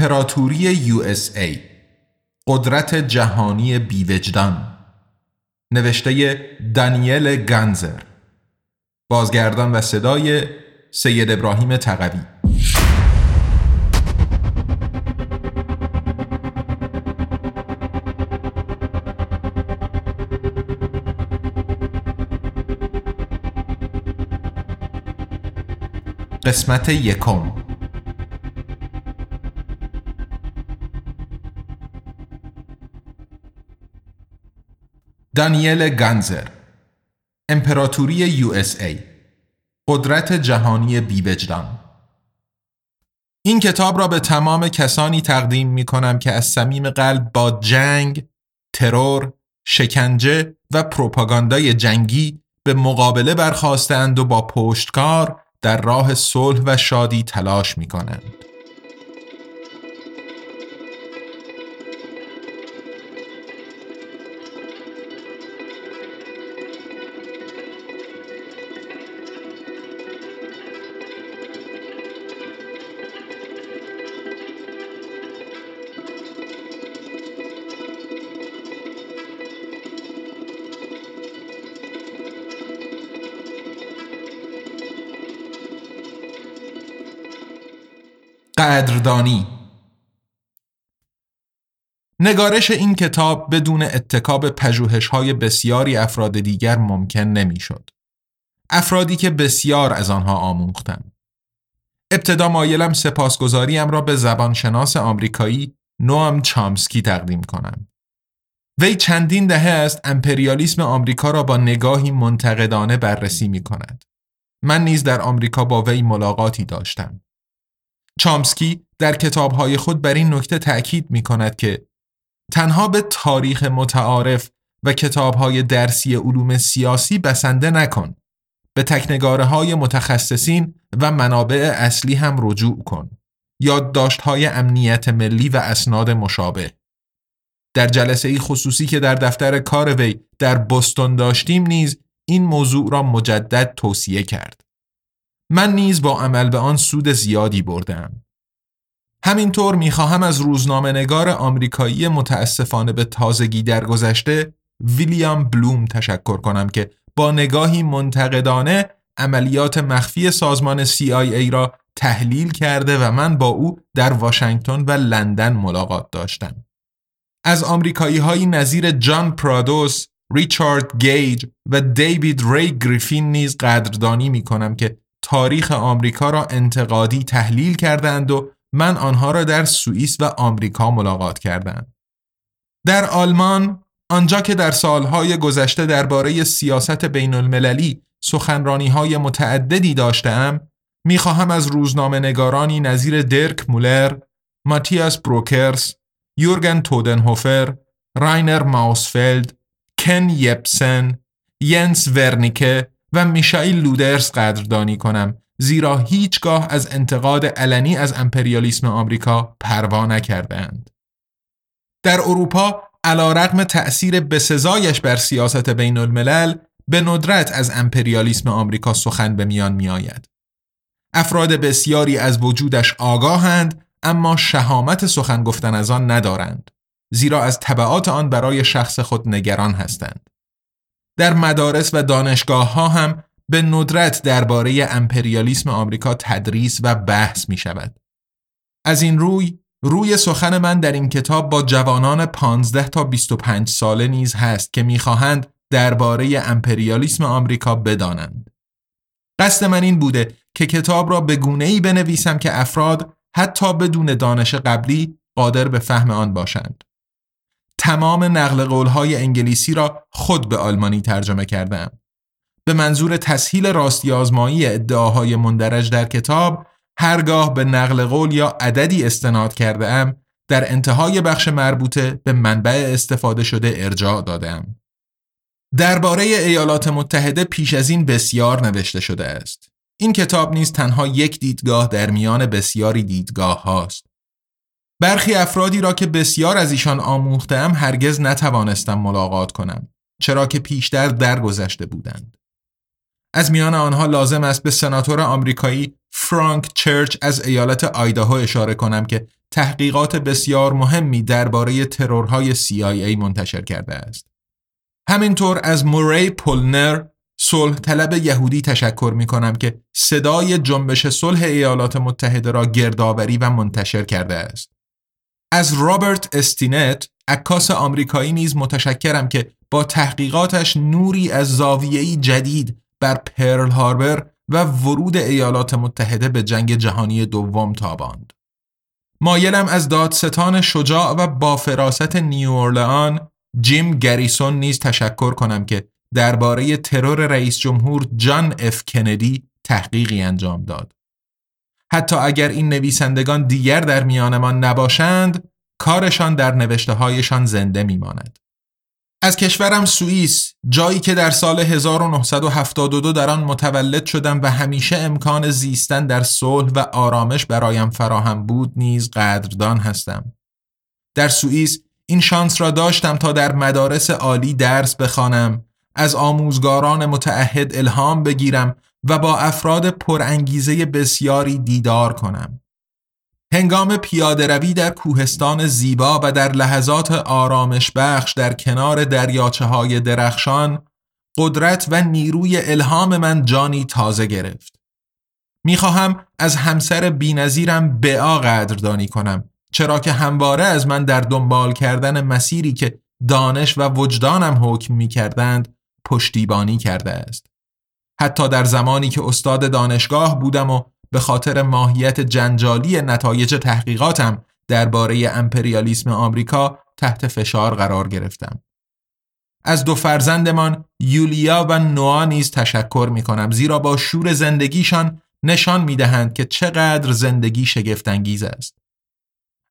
امپراتوری ای قدرت جهانی بیوجدان نوشته دانیل گنزر بازگردان و صدای سید ابراهیم تقوی قسمت یکم. دانیل گانزر امپراتوری یو اس ای قدرت جهانی بیوجدان این کتاب را به تمام کسانی تقدیم می کنم که از صمیم قلب با جنگ، ترور، شکنجه و پروپاگاندای جنگی به مقابله برخواستند و با پشتکار در راه صلح و شادی تلاش می کنند. قدردانی نگارش این کتاب بدون اتکاب پژوهش های بسیاری افراد دیگر ممکن نمی‌شد. افرادی که بسیار از آنها آموختم. ابتدا مایلم سپاسگزاریم را به زبانشناس آمریکایی نوام چامسکی تقدیم کنم. وی چندین دهه است امپریالیسم آمریکا را با نگاهی منتقدانه بررسی می کند. من نیز در آمریکا با وی ملاقاتی داشتم. چامسکی در کتابهای خود بر این نکته تأکید می کند که تنها به تاریخ متعارف و کتابهای درسی علوم سیاسی بسنده نکن به تکنگاره های متخصصین و منابع اصلی هم رجوع کن. یادداشت‌های امنیت ملی و اسناد مشابه. در جلسه خصوصی که در دفتر کار وی در بستون داشتیم نیز این موضوع را مجدد توصیه کرد. من نیز با عمل به آن سود زیادی بردم. همینطور می‌خواهم از روزنامه نگار آمریکایی متاسفانه به تازگی درگذشته ویلیام بلوم تشکر کنم که با نگاهی منتقدانه عملیات مخفی سازمان CIA را تحلیل کرده و من با او در واشنگتن و لندن ملاقات داشتم. از آمریکایی های نظیر جان پرادوس، ریچارد گیج و دیوید ری گریفین نیز قدردانی می کنم که تاریخ آمریکا را انتقادی تحلیل کردند و من آنها را در سوئیس و آمریکا ملاقات کردم. در آلمان آنجا که در سالهای گذشته درباره سیاست بین المللی سخنرانی های متعددی داشتم می‌خواهم از روزنامه نگارانی نظیر درک مولر، ماتیاس بروکرس، یورگن تودنهوفر، راینر ماوسفلد، کن یپسن، ینس ورنیکه و میشایل لودرس قدردانی کنم زیرا هیچگاه از انتقاد علنی از امپریالیسم آمریکا پروا نکردند. در اروپا علا رقم تأثیر بسزایش بر سیاست بین الملل به ندرت از امپریالیسم آمریکا سخن به میان می آید. افراد بسیاری از وجودش آگاهند اما شهامت سخن گفتن از آن ندارند زیرا از طبعات آن برای شخص خود نگران هستند. در مدارس و دانشگاه ها هم به ندرت درباره امپریالیسم آمریکا تدریس و بحث می شود. از این روی روی سخن من در این کتاب با جوانان 15 تا 25 ساله نیز هست که می‌خواهند درباره امپریالیسم آمریکا بدانند. قصد من این بوده که کتاب را به گونه ای بنویسم که افراد حتی بدون دانش قبلی قادر به فهم آن باشند. تمام نقل قولهای انگلیسی را خود به آلمانی ترجمه کردم. به منظور تسهیل راستی آزمایی ادعاهای مندرج در کتاب هرگاه به نقل قول یا عددی استناد کرده ام در انتهای بخش مربوطه به منبع استفاده شده ارجاع دادم. درباره ایالات متحده پیش از این بسیار نوشته شده است. این کتاب نیز تنها یک دیدگاه در میان بسیاری دیدگاه هاست. برخی افرادی را که بسیار از ایشان آموختم هرگز نتوانستم ملاقات کنم چرا که پیشتر درگذشته بودند. از میان آنها لازم است به سناتور آمریکایی فرانک چرچ از ایالت آیداهو اشاره کنم که تحقیقات بسیار مهمی درباره ترورهای CIA منتشر کرده است. همینطور از موری پولنر صلح طلب یهودی تشکر می کنم که صدای جنبش صلح ایالات متحده را گردآوری و منتشر کرده است. از رابرت استینت عکاس آمریکایی نیز متشکرم که با تحقیقاتش نوری از زاویه‌ای جدید بر پرل هاربر و ورود ایالات متحده به جنگ جهانی دوم تاباند. مایلم از دادستان شجاع و با فراست نیو جیم گریسون نیز تشکر کنم که درباره ترور رئیس جمهور جان اف کندی تحقیقی انجام داد. حتی اگر این نویسندگان دیگر در میانمان نباشند، کارشان در نوشته هایشان زنده میماند. از کشورم سوئیس جایی که در سال 1972 در آن متولد شدم و همیشه امکان زیستن در صلح و آرامش برایم فراهم بود نیز قدردان هستم. در سوئیس این شانس را داشتم تا در مدارس عالی درس بخوانم، از آموزگاران متعهد الهام بگیرم و با افراد پرانگیزه بسیاری دیدار کنم. هنگام پیاده روی در کوهستان زیبا و در لحظات آرامش بخش در کنار دریاچه های درخشان قدرت و نیروی الهام من جانی تازه گرفت. می‌خواهم از همسر بینظیرم بیا قدردانی کنم چرا که همواره از من در دنبال کردن مسیری که دانش و وجدانم حکم می‌کردند پشتیبانی کرده است. حتی در زمانی که استاد دانشگاه بودم و به خاطر ماهیت جنجالی نتایج تحقیقاتم درباره امپریالیسم آمریکا تحت فشار قرار گرفتم. از دو فرزندمان یولیا و نوا نیز تشکر می کنم زیرا با شور زندگیشان نشان می دهند که چقدر زندگی شگفتانگیز است.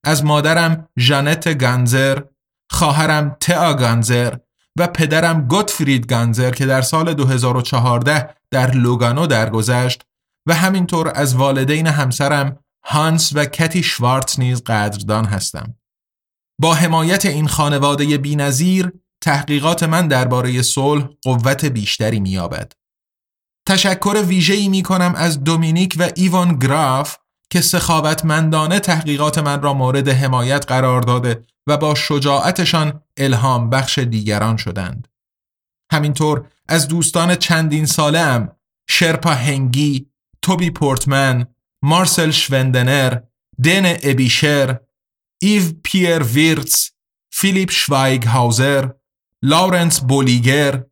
از مادرم ژانت گانزر، خواهرم تئا گانزر و پدرم گوتفرید گانزر که در سال 2014 در لوگانو درگذشت و همینطور از والدین همسرم هانس و کتی شوارتز نیز قدردان هستم. با حمایت این خانواده بینظیر تحقیقات من درباره صلح قوت بیشتری می‌یابد. تشکر ویژه‌ای می کنم از دومینیک و ایوان گراف که سخاوتمندانه تحقیقات من را مورد حمایت قرار داده و با شجاعتشان الهام بخش دیگران شدند. همینطور از دوستان چندین ساله ام شرپا هنگی، توبی پورتمن، مارسل شوندنر، دن ابیشر، ایو پیر ویرتس، فیلیپ شوایگ هاوزر، لارنس بولیگر،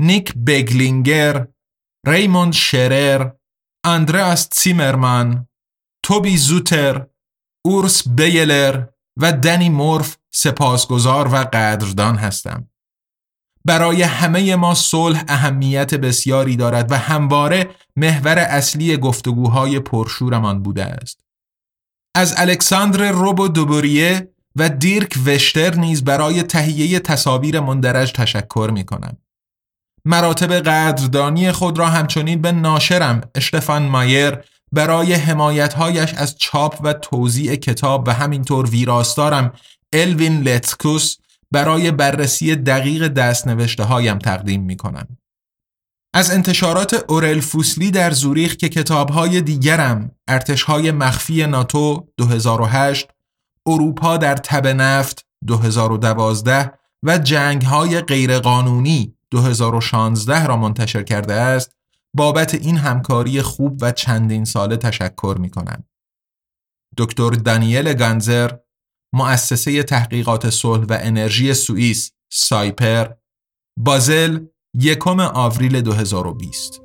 نیک بگلینگر، ریموند شرر، اندراس سیمرمن، توبی زوتر، اورس بیلر و دنی مورف سپاسگزار و قدردان هستم. برای همه ما صلح اهمیت بسیاری دارد و همواره محور اصلی گفتگوهای پرشورمان بوده است. از الکساندر روبو دوبوریه و دیرک وشتر نیز برای تهیه تصاویر مندرج تشکر می کنم. مراتب قدردانی خود را همچنین به ناشرم اشتفان مایر برای حمایتهایش از چاپ و توزیع کتاب و همینطور ویراستارم الوین لتکوس برای بررسی دقیق دستنوشته هایم تقدیم می کنم. از انتشارات اورل فوسلی در زوریخ که کتابهای دیگرم ارتشهای مخفی ناتو 2008 اروپا در تب نفت 2012 و جنگهای غیرقانونی 2016 را منتشر کرده است بابت این همکاری خوب و چندین ساله تشکر می کنم. دکتر دانیل گانزر مؤسسه تحقیقات صلح و انرژی سوئیس سایپر بازل یکم آوریل 2020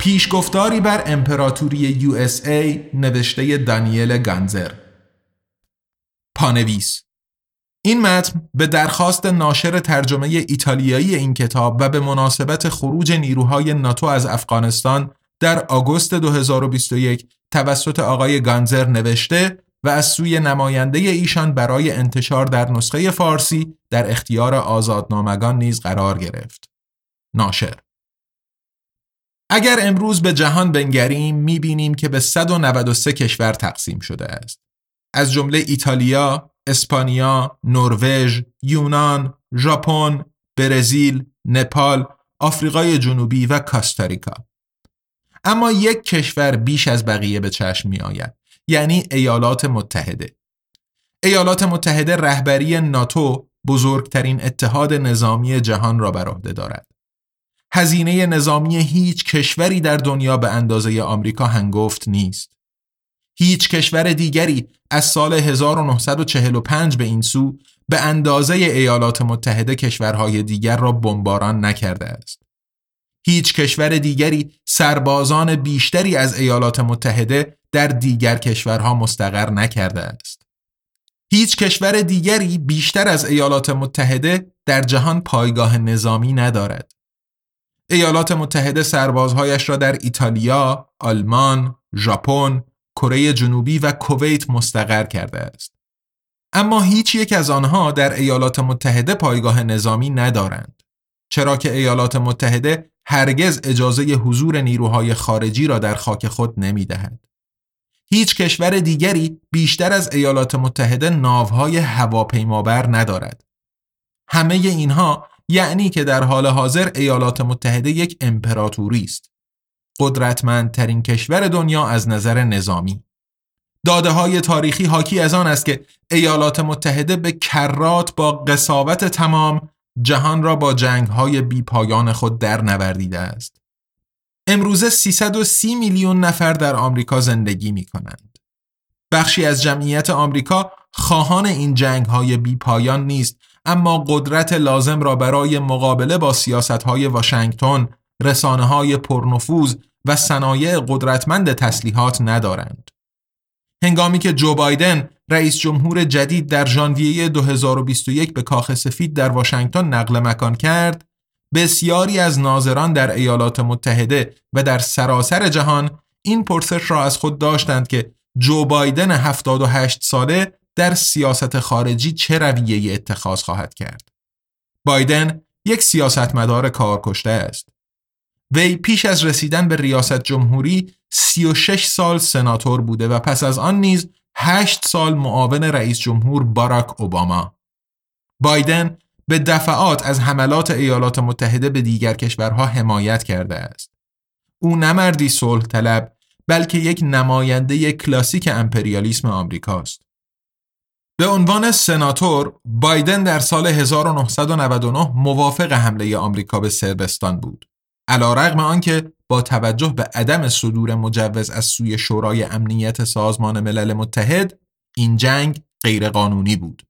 پیشگفتاری بر امپراتوری USA نوشته دانیل گانزر. پانویس. این متن به درخواست ناشر ترجمه ایتالیایی این کتاب و به مناسبت خروج نیروهای ناتو از افغانستان در آگوست 2021 توسط آقای گانزر نوشته و از سوی نماینده ایشان برای انتشار در نسخه فارسی در اختیار آزادنامگان نیز قرار گرفت. ناشر. اگر امروز به جهان بنگریم می‌بینیم که به 193 کشور تقسیم شده است. از جمله ایتالیا، اسپانیا، نروژ، یونان، ژاپن، برزیل، نپال، آفریقای جنوبی و کاستاریکا. اما یک کشور بیش از بقیه به چشم می آید یعنی ایالات متحده. ایالات متحده رهبری ناتو بزرگترین اتحاد نظامی جهان را بر عهده دارد. هزینه نظامی هیچ کشوری در دنیا به اندازه آمریکا هنگفت نیست. هیچ کشور دیگری از سال 1945 به این سو به اندازه ایالات متحده کشورهای دیگر را بمباران نکرده است. هیچ کشور دیگری سربازان بیشتری از ایالات متحده در دیگر کشورها مستقر نکرده است. هیچ کشور دیگری بیشتر از ایالات متحده در جهان پایگاه نظامی ندارد. ایالات متحده سربازهایش را در ایتالیا، آلمان، ژاپن، کره جنوبی و کویت مستقر کرده است. اما هیچ یک از آنها در ایالات متحده پایگاه نظامی ندارند. چرا که ایالات متحده هرگز اجازه حضور نیروهای خارجی را در خاک خود نمی دهد. هیچ کشور دیگری بیشتر از ایالات متحده ناوهای هواپیمابر ندارد. همه اینها یعنی که در حال حاضر ایالات متحده یک امپراتوری است. قدرتمندترین کشور دنیا از نظر نظامی. داده های تاریخی حاکی از آن است که ایالات متحده به کرات با قصاوت تمام جهان را با جنگ های بی پایان خود در نوردیده است. امروزه 330 میلیون نفر در آمریکا زندگی می کنند. بخشی از جمعیت آمریکا خواهان این جنگ های بی پایان نیست اما قدرت لازم را برای مقابله با سیاست های واشنگتن، رسانه های پرنفوذ و صنایع قدرتمند تسلیحات ندارند. هنگامی که جو بایدن رئیس جمهور جدید در ژانویه 2021 به کاخ سفید در واشنگتن نقل مکان کرد، بسیاری از ناظران در ایالات متحده و در سراسر جهان این پرسش را از خود داشتند که جو بایدن 78 ساله در سیاست خارجی چه رویه اتخاذ خواهد کرد. بایدن یک سیاستمدار کارکشته است. وی پیش از رسیدن به ریاست جمهوری 36 سال سناتور بوده و پس از آن نیز 8 سال معاون رئیس جمهور باراک اوباما. بایدن به دفعات از حملات ایالات متحده به دیگر کشورها حمایت کرده است. او نمردی صلح طلب بلکه یک نماینده کلاسیک امپریالیسم آمریکاست. به عنوان سناتور بایدن در سال 1999 موافق حمله آمریکا به سربستان بود. علا رقم آنکه با توجه به عدم صدور مجوز از سوی شورای امنیت سازمان ملل متحد این جنگ غیرقانونی بود.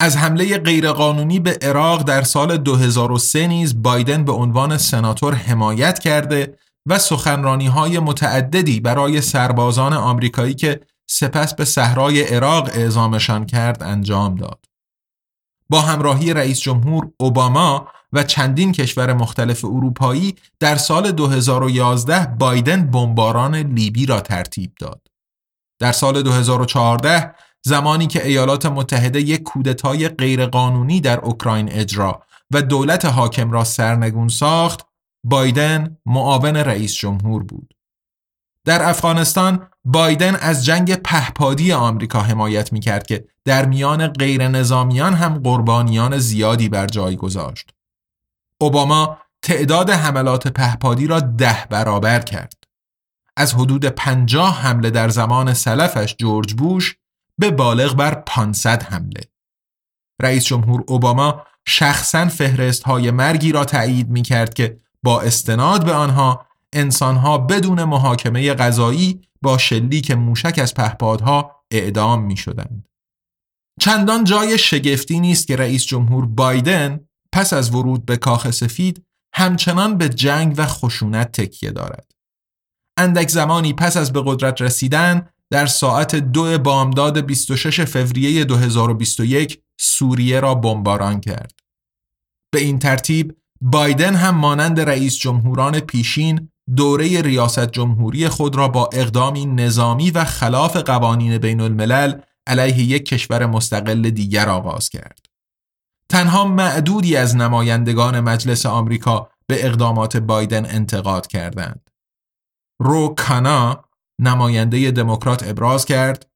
از حمله غیرقانونی به عراق در سال 2003 نیز بایدن به عنوان سناتور حمایت کرده و سخنرانی های متعددی برای سربازان آمریکایی که سپس به صحرای عراق اعزامشان کرد انجام داد. با همراهی رئیس جمهور اوباما و چندین کشور مختلف اروپایی در سال 2011 بایدن بمباران لیبی را ترتیب داد. در سال 2014 زمانی که ایالات متحده یک کودتای غیرقانونی در اوکراین اجرا و دولت حاکم را سرنگون ساخت، بایدن معاون رئیس جمهور بود. در افغانستان بایدن از جنگ پهپادی آمریکا حمایت می کرد که در میان غیر نظامیان هم قربانیان زیادی بر جای گذاشت. اوباما تعداد حملات پهپادی را ده برابر کرد. از حدود پنجاه حمله در زمان سلفش جورج بوش به بالغ بر 500 حمله. رئیس جمهور اوباما شخصا فهرست های مرگی را تایید می کرد که با استناد به آنها انسانها بدون محاکمه قضایی با شلیک موشک از پهپادها اعدام می شدند. چندان جای شگفتی نیست که رئیس جمهور بایدن پس از ورود به کاخ سفید همچنان به جنگ و خشونت تکیه دارد. اندک زمانی پس از به قدرت رسیدن در ساعت دو بامداد 26 فوریه 2021 سوریه را بمباران کرد. به این ترتیب بایدن هم مانند رئیس جمهوران پیشین دوره ریاست جمهوری خود را با اقدامی نظامی و خلاف قوانین بین الملل علیه یک کشور مستقل دیگر آغاز کرد. تنها معدودی از نمایندگان مجلس آمریکا به اقدامات بایدن انتقاد کردند. رو کانا نماینده دموکرات ابراز کرد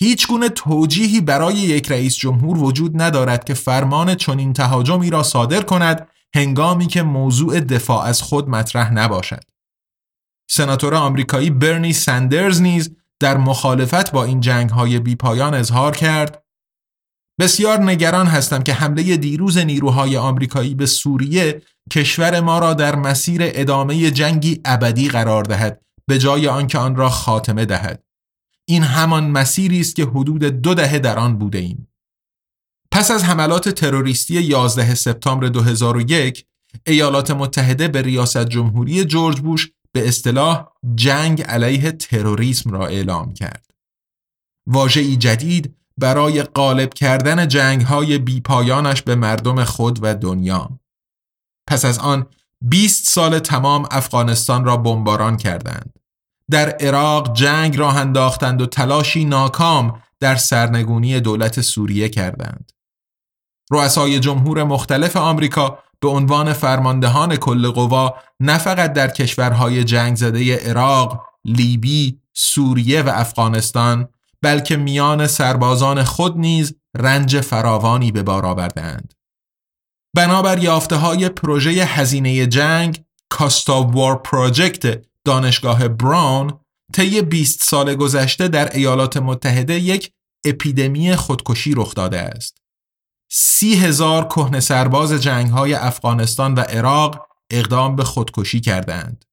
هیچ گونه توجیهی برای یک رئیس جمهور وجود ندارد که فرمان چنین تهاجمی را صادر کند هنگامی که موضوع دفاع از خود مطرح نباشد. سناتور آمریکایی برنی سندرز نیز در مخالفت با این جنگ های بی پایان اظهار کرد بسیار نگران هستم که حمله دیروز نیروهای آمریکایی به سوریه کشور ما را در مسیر ادامه جنگی ابدی قرار دهد به جای آنکه آن را خاتمه دهد این همان مسیری است که حدود دو دهه در آن بوده ایم. پس از حملات تروریستی 11 سپتامبر 2001 ایالات متحده به ریاست جمهوری جورج بوش به اصطلاح جنگ علیه تروریسم را اعلام کرد. واژه‌ای جدید برای غالب کردن جنگ های بیپایانش به مردم خود و دنیا. پس از آن 20 سال تمام افغانستان را بمباران کردند. در عراق جنگ راه انداختند و تلاشی ناکام در سرنگونی دولت سوریه کردند. رؤسای جمهور مختلف آمریکا به عنوان فرماندهان کل قوا نه فقط در کشورهای جنگ زده عراق، لیبی، سوریه و افغانستان بلکه میان سربازان خود نیز رنج فراوانی به بار آوردند. بنابر یافته های پروژه هزینه جنگ کاستا وار پروژکت دانشگاه براون طی 20 سال گذشته در ایالات متحده یک اپیدمی خودکشی رخ داده است. سی هزار کهن سرباز جنگ های افغانستان و عراق اقدام به خودکشی کردند.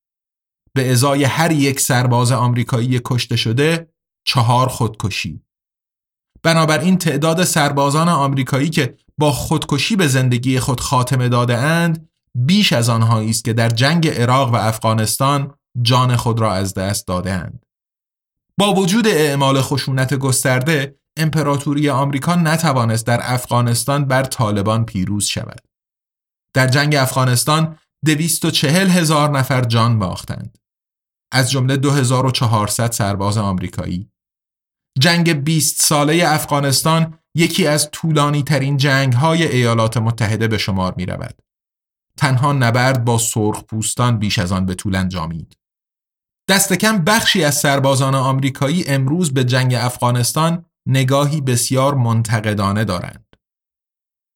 به ازای هر یک سرباز آمریکایی کشته شده چهار خودکشی. بنابراین تعداد سربازان آمریکایی که با خودکشی به زندگی خود خاتمه داده اند بیش از آنهایی است که در جنگ عراق و افغانستان جان خود را از دست دادهاند. با وجود اعمال خشونت گسترده امپراتوری آمریکا نتوانست در افغانستان بر طالبان پیروز شود. در جنگ افغانستان چهل هزار نفر جان باختند. از جمله 2400 سرباز آمریکایی. جنگ 20 ساله افغانستان یکی از طولانی ترین جنگ های ایالات متحده به شمار می رود. تنها نبرد با سرخ پوستان بیش از آن به طول انجامید. دست کم بخشی از سربازان آمریکایی امروز به جنگ افغانستان نگاهی بسیار منتقدانه دارند.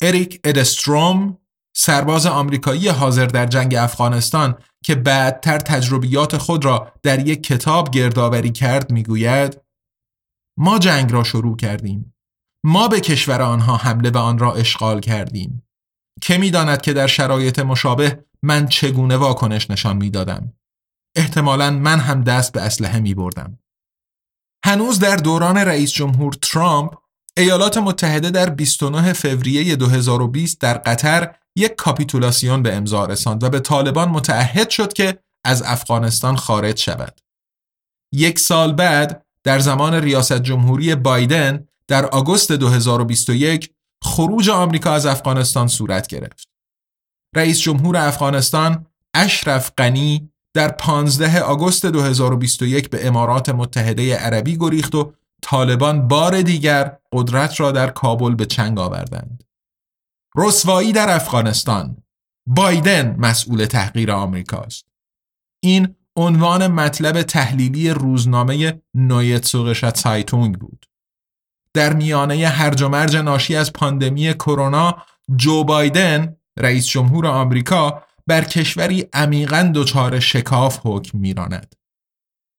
اریک ادستروم سرباز آمریکایی حاضر در جنگ افغانستان که بعدتر تجربیات خود را در یک کتاب گردآوری کرد می‌گوید ما جنگ را شروع کردیم ما به کشور آنها حمله و آن را اشغال کردیم که می‌داند که در شرایط مشابه من چگونه واکنش نشان می‌دادم احتمالا من هم دست به اسلحه می بردم. هنوز در دوران رئیس جمهور ترامپ ایالات متحده در 29 فوریه 2020 در قطر یک کاپیتولاسیون به امضا رساند و به طالبان متعهد شد که از افغانستان خارج شود. یک سال بعد در زمان ریاست جمهوری بایدن در آگوست 2021 خروج آمریکا از افغانستان صورت گرفت. رئیس جمهور افغانستان اشرف غنی در 15 آگوست 2021 به امارات متحده عربی گریخت و طالبان بار دیگر قدرت را در کابل به چنگ آوردند. رسوایی در افغانستان بایدن مسئول تحقیر آمریکاست. این عنوان مطلب تحلیلی روزنامه نویتسوغشت سایتونگ بود. در میانه هرج و مرج ناشی از پاندمی کرونا جو بایدن رئیس جمهور آمریکا بر کشوری عمیقا دچار شکاف حکم میراند.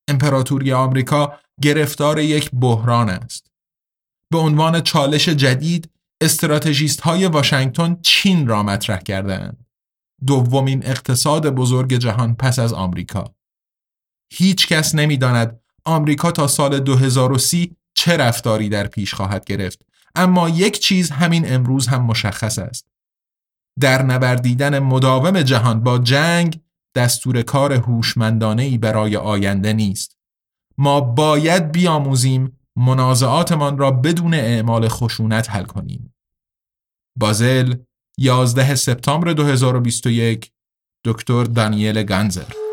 امپراتوری آمریکا گرفتار یک بحران است. به عنوان چالش جدید استراتژیست های واشنگتن چین را مطرح کردند. دومین اقتصاد بزرگ جهان پس از آمریکا. هیچ کس نمی‌داند آمریکا تا سال 2030 چه رفتاری در پیش خواهد گرفت اما یک چیز همین امروز هم مشخص است در نبردیدن مداوم جهان با جنگ دستور کار هوشمندانه ای برای آینده نیست. ما باید بیاموزیم منازعاتمان را بدون اعمال خشونت حل کنیم. بازل 11 سپتامبر 2021 دکتر دانیل گانزر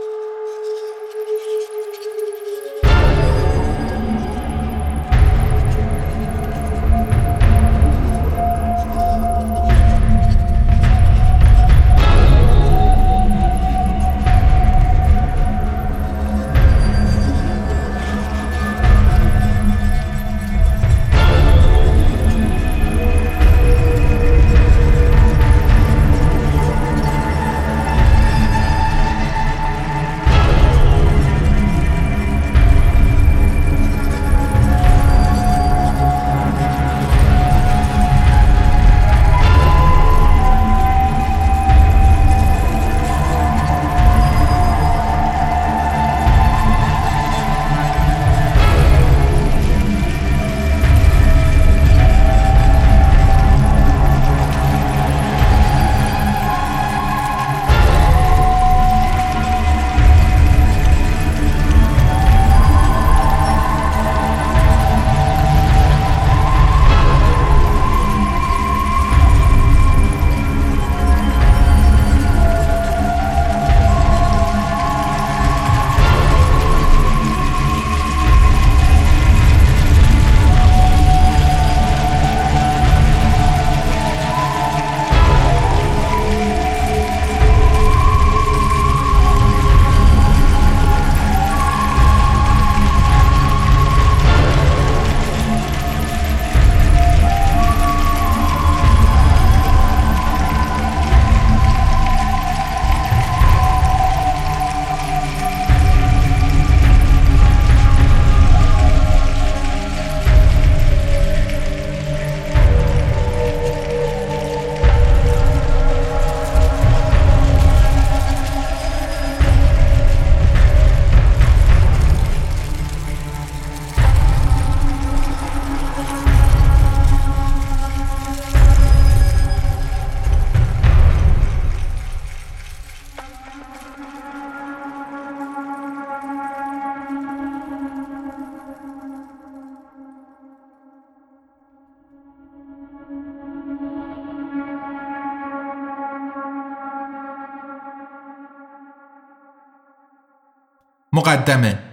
مقدمه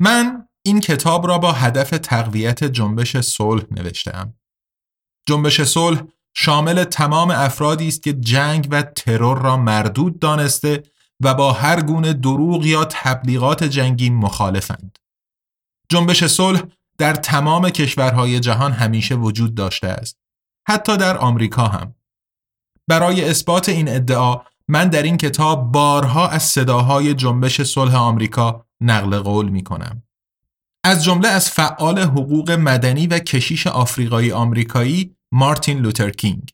من این کتاب را با هدف تقویت جنبش صلح نوشتم. جنبش صلح شامل تمام افرادی است که جنگ و ترور را مردود دانسته و با هر گونه دروغ یا تبلیغات جنگی مخالفند. جنبش صلح در تمام کشورهای جهان همیشه وجود داشته است. حتی در آمریکا هم. برای اثبات این ادعا من در این کتاب بارها از صداهای جنبش صلح آمریکا نقل قول می کنم. از جمله از فعال حقوق مدنی و کشیش آفریقایی آمریکایی مارتین لوتر کینگ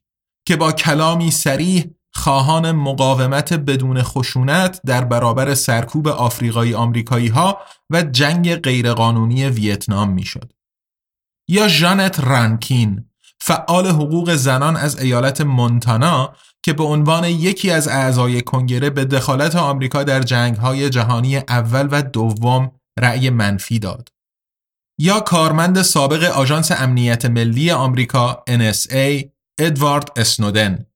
که با کلامی سریح خواهان مقاومت بدون خشونت در برابر سرکوب آفریقایی آمریکایی ها و جنگ غیرقانونی ویتنام می‌شد. یا ژانت رانکین فعال حقوق زنان از ایالت مونتانا که به عنوان یکی از اعضای کنگره به دخالت آمریکا در جنگهای جهانی اول و دوم رأی منفی داد. یا کارمند سابق آژانس امنیت ملی آمریکا NSA ادوارد اسنودن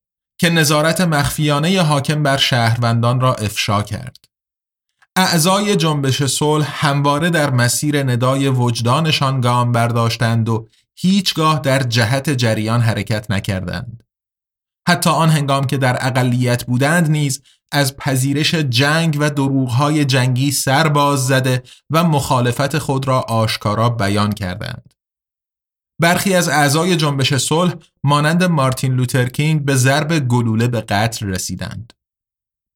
که نظارت مخفیانه حاکم بر شهروندان را افشا کرد. اعضای جنبش صلح همواره در مسیر ندای وجدانشان گام برداشتند و هیچگاه در جهت جریان حرکت نکردند. حتی آن هنگام که در اقلیت بودند نیز از پذیرش جنگ و دروغهای جنگی سر باز زده و مخالفت خود را آشکارا بیان کردند. برخی از اعضای جنبش صلح مانند مارتین لوترکینگ به ضرب گلوله به قتل رسیدند.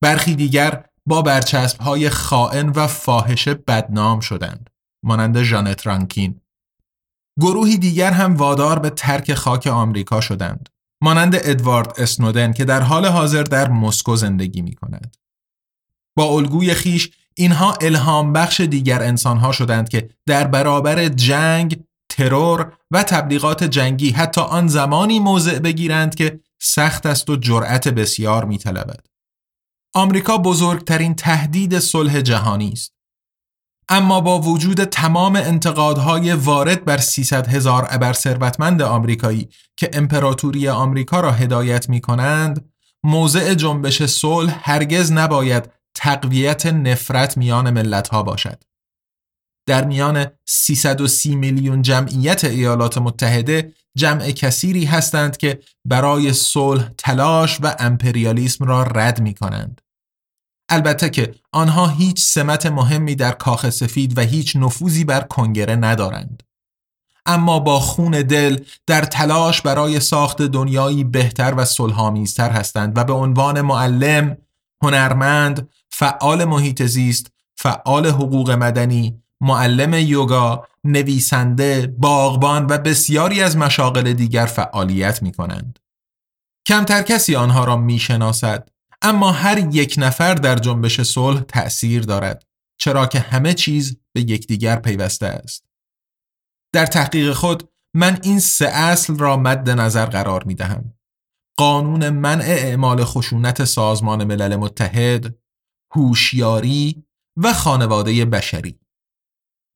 برخی دیگر با برچسب های خائن و فاحشه بدنام شدند مانند ژانت رانکین گروهی دیگر هم وادار به ترک خاک آمریکا شدند مانند ادوارد اسنودن که در حال حاضر در مسکو زندگی می کند. با الگوی خیش اینها الهام بخش دیگر انسانها شدند که در برابر جنگ، ترور و تبلیغات جنگی حتی آن زمانی موضع بگیرند که سخت است و جرأت بسیار میطلبد. آمریکا بزرگترین تهدید صلح جهانی است. اما با وجود تمام انتقادهای وارد بر 300 هزار ابر ثروتمند آمریکایی که امپراتوری آمریکا را هدایت می کنند، موضع جنبش صلح هرگز نباید تقویت نفرت میان ملت ها باشد. در میان 330 میلیون جمعیت ایالات متحده جمع کثیری هستند که برای صلح تلاش و امپریالیسم را رد می کنند. البته که آنها هیچ سمت مهمی در کاخ سفید و هیچ نفوذی بر کنگره ندارند. اما با خون دل در تلاش برای ساخت دنیایی بهتر و صلحآمیزتر هستند و به عنوان معلم، هنرمند، فعال محیط زیست، فعال حقوق مدنی، معلم یوگا، نویسنده، باغبان و بسیاری از مشاغل دیگر فعالیت می کنند. کمتر کسی آنها را می شناسد اما هر یک نفر در جنبش صلح تأثیر دارد چرا که همه چیز به یکدیگر پیوسته است. در تحقیق خود من این سه اصل را مد نظر قرار می دهم. قانون منع اعمال خشونت سازمان ملل متحد، هوشیاری و خانواده بشری.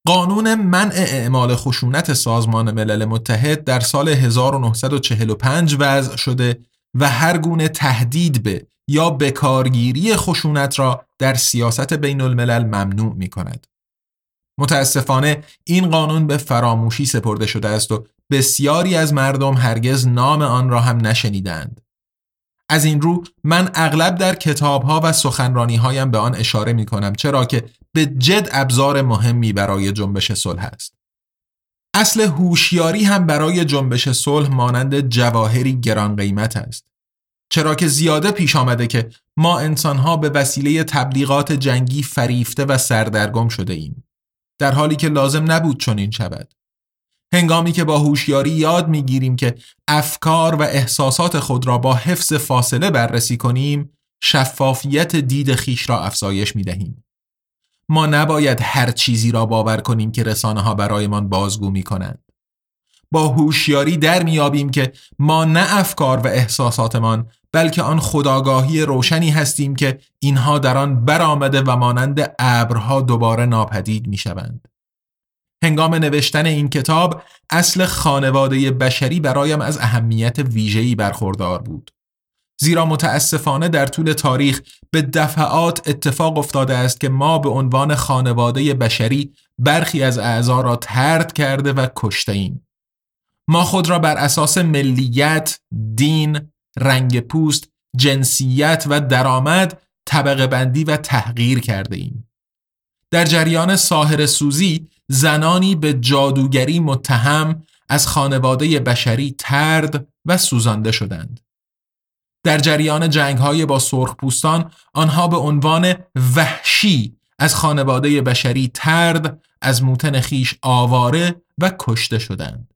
قانون منع اعمال خشونت سازمان ملل متحد در سال 1945 وضع شده و هر گونه تهدید به یا بکارگیری خشونت را در سیاست بین الملل ممنوع می کند. متاسفانه این قانون به فراموشی سپرده شده است و بسیاری از مردم هرگز نام آن را هم نشنیدند. از این رو من اغلب در کتابها و سخنرانی هایم به آن اشاره می کنم چرا که به جد ابزار مهمی برای جنبش صلح است. اصل هوشیاری هم برای جنبش صلح مانند جواهری گران قیمت است. چرا که زیاده پیش آمده که ما انسانها به وسیله تبلیغات جنگی فریفته و سردرگم شده ایم. در حالی که لازم نبود چنین شود. هنگامی که با هوشیاری یاد می‌گیریم که افکار و احساسات خود را با حفظ فاصله بررسی کنیم شفافیت دید خیش را افزایش می دهیم. ما نباید هر چیزی را باور کنیم که رسانه ها برایمان بازگو می کنند. با هوشیاری در میابیم که ما نه افکار و احساساتمان بلکه آن خداگاهی روشنی هستیم که اینها در آن برآمده و مانند ابرها دوباره ناپدید می‌شوند. هنگام نوشتن این کتاب اصل خانواده بشری برایم از اهمیت ویژه‌ای برخوردار بود. زیرا متاسفانه در طول تاریخ به دفعات اتفاق افتاده است که ما به عنوان خانواده بشری برخی از اعضا را ترد کرده و کشته ایم. ما خود را بر اساس ملیت، دین، رنگ پوست، جنسیت و درآمد طبقه بندی و تحقیر کرده ایم. در جریان ساهر سوزی زنانی به جادوگری متهم از خانواده بشری ترد و سوزانده شدند. در جریان جنگ های با سرخپوستان آنها به عنوان وحشی از خانواده بشری ترد از موتن خیش آواره و کشته شدند.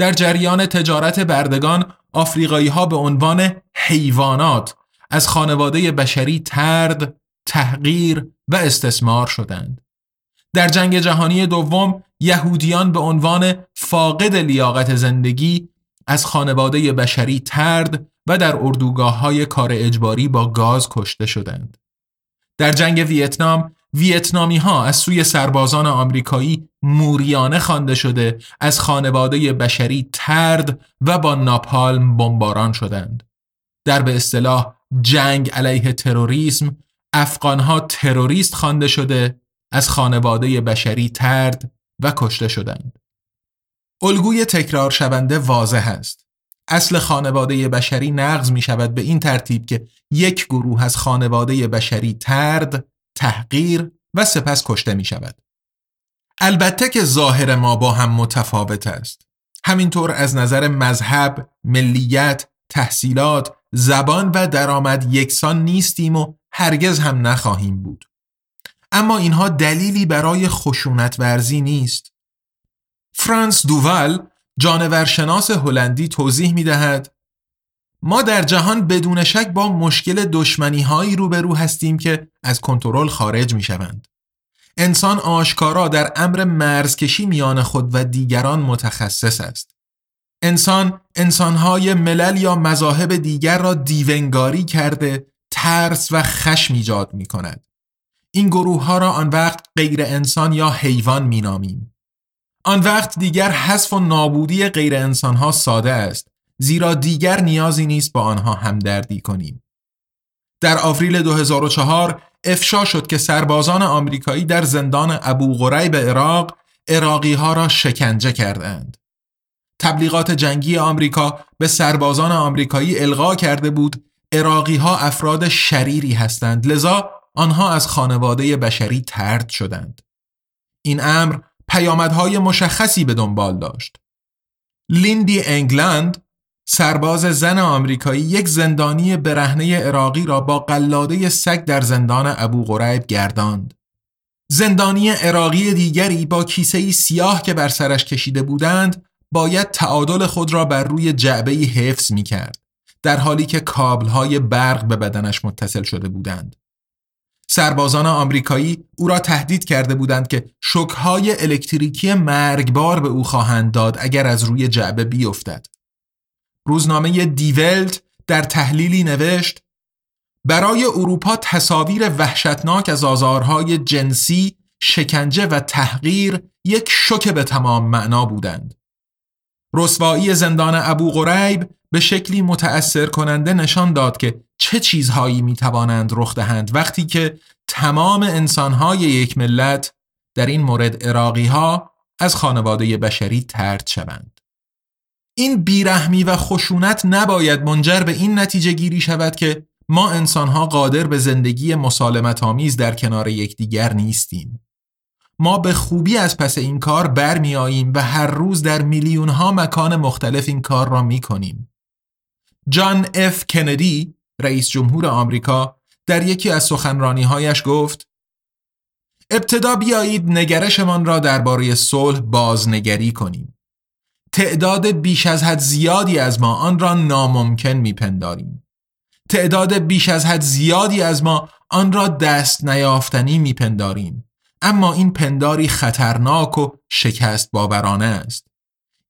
در جریان تجارت بردگان آفریقایی ها به عنوان حیوانات از خانواده بشری ترد، تحقیر و استثمار شدند. در جنگ جهانی دوم یهودیان به عنوان فاقد لیاقت زندگی از خانواده بشری ترد و در اردوگاه های کار اجباری با گاز کشته شدند. در جنگ ویتنام ویتنامی ها از سوی سربازان آمریکایی موریانه خوانده شده از خانواده بشری ترد و با ناپالم بمباران شدند. در به اصطلاح جنگ علیه تروریسم افغانها تروریست خوانده شده از خانواده بشری ترد و کشته شدند. الگوی تکرار شونده واضح است. اصل خانواده بشری نقض می شود به این ترتیب که یک گروه از خانواده بشری ترد، تحقیر و سپس کشته می شود. البته که ظاهر ما با هم متفاوت است. همینطور از نظر مذهب، ملیت، تحصیلات، زبان و درآمد یکسان نیستیم و هرگز هم نخواهیم بود. اما اینها دلیلی برای خشونت ورزی نیست. فرانس دوول جانورشناس هلندی توضیح می دهد ما در جهان بدون شک با مشکل دشمنی هایی روبرو هستیم که از کنترل خارج می شوند. انسان آشکارا در امر مرزکشی میان خود و دیگران متخصص است. انسان انسانهای ملل یا مذاهب دیگر را دیونگاری کرده ترس و خشم ایجاد می کند. این گروه ها را آن وقت غیر انسان یا حیوان می نامیم. آن وقت دیگر حذف و نابودی غیر انسان ها ساده است زیرا دیگر نیازی نیست با آنها همدردی کنیم. در آوریل 2004 افشا شد که سربازان آمریکایی در زندان ابو غریب عراق عراقی ها را شکنجه کردند. تبلیغات جنگی آمریکا به سربازان آمریکایی القا کرده بود عراقی ها افراد شریری هستند لذا آنها از خانواده بشری ترد شدند. این امر پیامدهای مشخصی به دنبال داشت. لیندی انگلند سرباز زن آمریکایی یک زندانی برهنه عراقی را با قلاده سگ در زندان ابو غریب گرداند. زندانی عراقی دیگری با کیسه سیاه که بر سرش کشیده بودند باید تعادل خود را بر روی جعبه حفظ می کرد در حالی که کابلهای برق به بدنش متصل شده بودند. سربازان آمریکایی او را تهدید کرده بودند که شکهای الکتریکی مرگبار به او خواهند داد اگر از روی جعبه بیفتد. روزنامه دیولت در تحلیلی نوشت برای اروپا تصاویر وحشتناک از آزارهای جنسی، شکنجه و تحقیر یک شوک به تمام معنا بودند. رسوایی زندان ابو غریب به شکلی متأثر کننده نشان داد که چه چیزهایی می توانند رخ دهند وقتی که تمام انسانهای یک ملت در این مورد اراقی ها از خانواده بشری ترد شوند. این بیرحمی و خشونت نباید منجر به این نتیجه گیری شود که ما انسانها قادر به زندگی مسالمت آمیز در کنار یکدیگر نیستیم. ما به خوبی از پس این کار برمیاییم و هر روز در میلیون ها مکان مختلف این کار را می کنیم. جان اف کندی رئیس جمهور آمریکا در یکی از سخنرانیهایش گفت ابتدا بیایید نگرشمان را درباره صلح بازنگری کنیم. تعداد بیش از حد زیادی از ما آن را ناممکن میپنداریم. تعداد بیش از حد زیادی از ما آن را دست نیافتنی میپنداریم. اما این پنداری خطرناک و شکست باورانه است.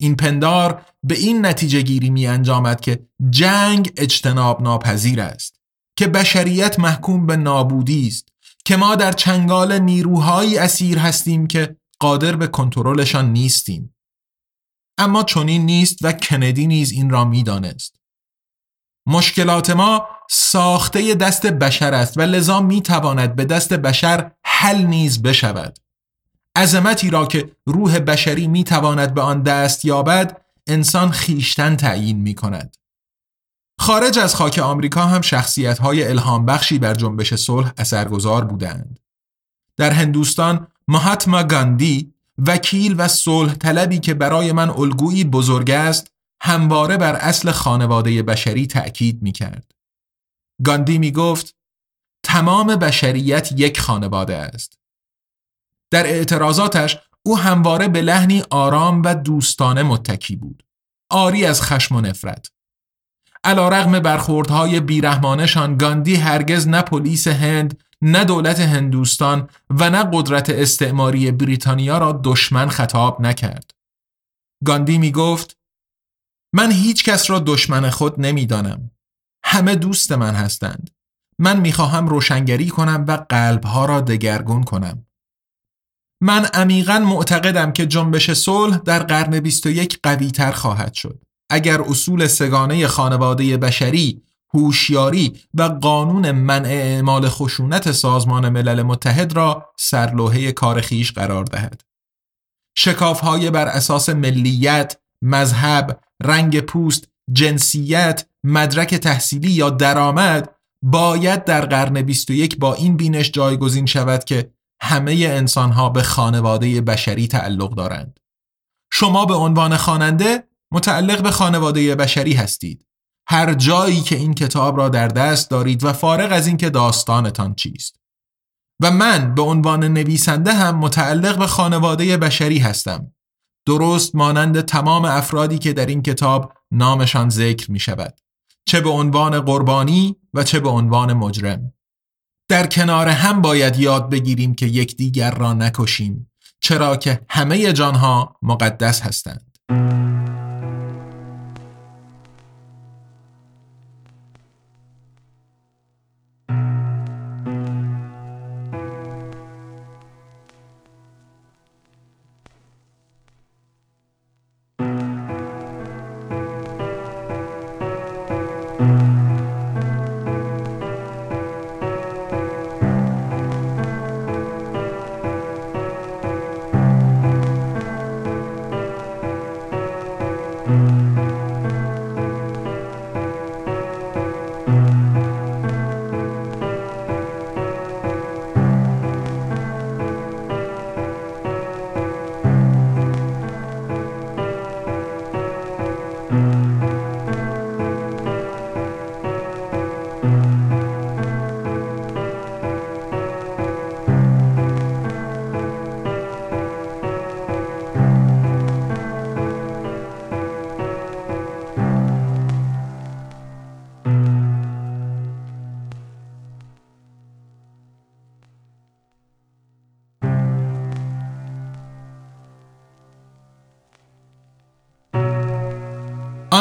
این پندار به این نتیجه گیری می انجامد که جنگ اجتناب ناپذیر است که بشریت محکوم به نابودی است که ما در چنگال نیروهایی اسیر هستیم که قادر به کنترلشان نیستیم اما چنین نیست و کندی نیز این را می‌دانست مشکلات ما ساخته دست بشر است و لذا می تواند به دست بشر حل نیز بشود عظمتی را که روح بشری می تواند به آن دست یابد انسان خیشتن تعیین می کند. خارج از خاک آمریکا هم شخصیت های الهام بخشی بر جنبش صلح اثرگذار بودند. در هندوستان مهاتما گاندی وکیل و صلح طلبی که برای من الگویی بزرگ است همواره بر اصل خانواده بشری تأکید می کرد. گاندی می گفت تمام بشریت یک خانواده است. در اعتراضاتش او همواره به لحنی آرام و دوستانه متکی بود. آری از خشم و نفرت. علا رغم برخوردهای بیرحمانشان گاندی هرگز نه پلیس هند نه دولت هندوستان و نه قدرت استعماری بریتانیا را دشمن خطاب نکرد. گاندی می گفت من هیچ کس را دشمن خود نمی‌دانم. همه دوست من هستند. من می‌خواهم روشنگری کنم و قلبها را دگرگون کنم. من عمیقا معتقدم که جنبش صلح در قرن 21 قوی تر خواهد شد. اگر اصول سگانه خانواده بشری، هوشیاری و قانون منع اعمال خشونت سازمان ملل متحد را سرلوحه کار خیش قرار دهد. شکافهای بر اساس ملیت، مذهب، رنگ پوست، جنسیت، مدرک تحصیلی یا درآمد باید در قرن 21 با این بینش جایگزین شود که همه انسانها به خانواده بشری تعلق دارند. شما به عنوان خواننده متعلق به خانواده بشری هستید. هر جایی که این کتاب را در دست دارید و فارغ از اینکه داستانتان چیست. و من به عنوان نویسنده هم متعلق به خانواده بشری هستم. درست مانند تمام افرادی که در این کتاب نامشان ذکر می شود. چه به عنوان قربانی و چه به عنوان مجرم. در کنار هم باید یاد بگیریم که یکدیگر را نکشیم چرا که همه جانها مقدس هستند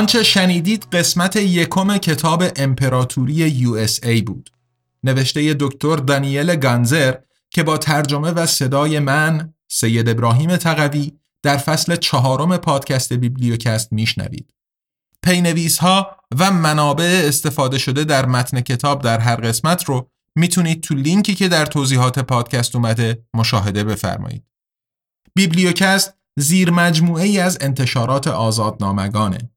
آنچه شنیدید قسمت یکم کتاب امپراتوری USA بود. نوشته دکتر دانیل گنسر که با ترجمه و صدای من سید ابراهیم تقوی در فصل چهارم پادکست بیبلیوکست میشنوید. پی‌نویس‌ها و منابع استفاده شده در متن کتاب در هر قسمت رو می‌تونید تو لینکی که در توضیحات پادکست اومده مشاهده بفرمایید. بیبلیوکست زیر مجموعه ای از انتشارات آزادنامگانه.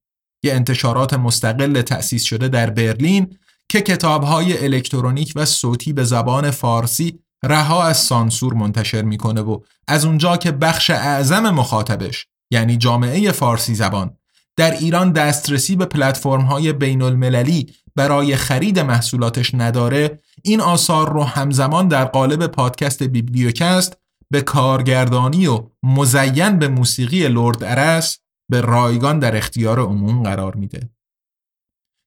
یه انتشارات مستقل تأسیس شده در برلین که کتابهای الکترونیک و صوتی به زبان فارسی رها از سانسور منتشر می‌کنه و از اونجا که بخش اعظم مخاطبش یعنی جامعه فارسی زبان در ایران دسترسی به پلتفرم های بین المللی برای خرید محصولاتش نداره این آثار رو همزمان در قالب پادکست بیبلیوکست به کارگردانی و مزین به موسیقی لرد ارس به رایگان در اختیار عموم قرار میده.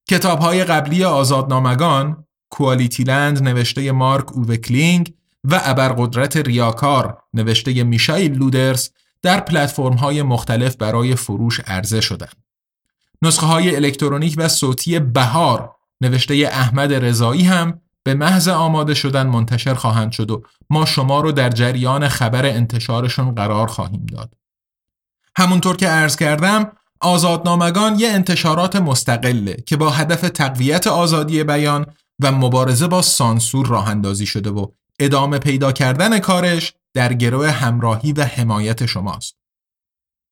کتاب های قبلی آزادنامگان کوالیتی لند نوشته مارک اووکلینگ و ابرقدرت ریاکار نوشته میشایل لودرس در پلتفرم های مختلف برای فروش عرضه شدند. نسخه های الکترونیک و صوتی بهار نوشته احمد رضایی هم به محض آماده شدن منتشر خواهند شد و ما شما رو در جریان خبر انتشارشون قرار خواهیم داد. همونطور که عرض کردم آزادنامگان یه انتشارات مستقله که با هدف تقویت آزادی بیان و مبارزه با سانسور راه اندازی شده و ادامه پیدا کردن کارش در گروه همراهی و حمایت شماست.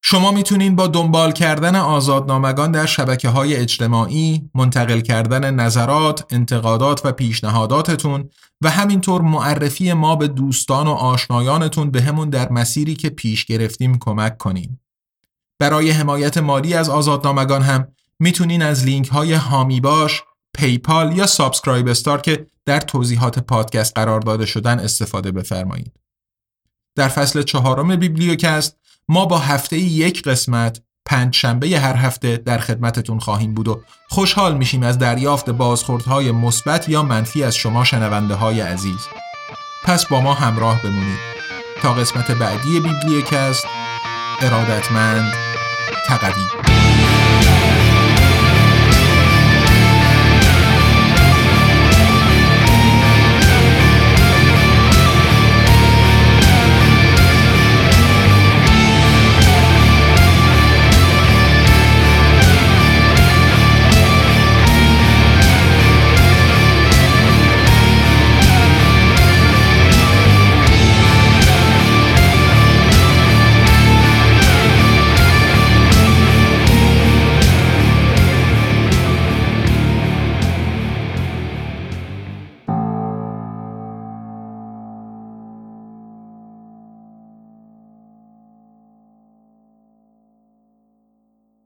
شما می‌تونین با دنبال کردن آزادنامگان در شبکه های اجتماعی، منتقل کردن نظرات، انتقادات و پیشنهاداتتون و همینطور معرفی ما به دوستان و آشنایانتون بهمون در مسیری که پیش گرفتیم کمک کنین. برای حمایت مالی از آزادنامگان هم می‌تونین از لینک های حامی باش، PayPal یا SubscribeStar که در توضیحات پادکست قرار داده شدن استفاده بفرمایید. در فصل چهارم بیبلیوکست ما با هفته یک قسمت پنج شنبه هر هفته در خدمتتون خواهیم بود و خوشحال میشیم از دریافت بازخوردهای مثبت یا منفی از شما شنونده های عزیز. پس با ما همراه بمونید تا قسمت بعدی بیبلیوکست ارادتمند تقوی.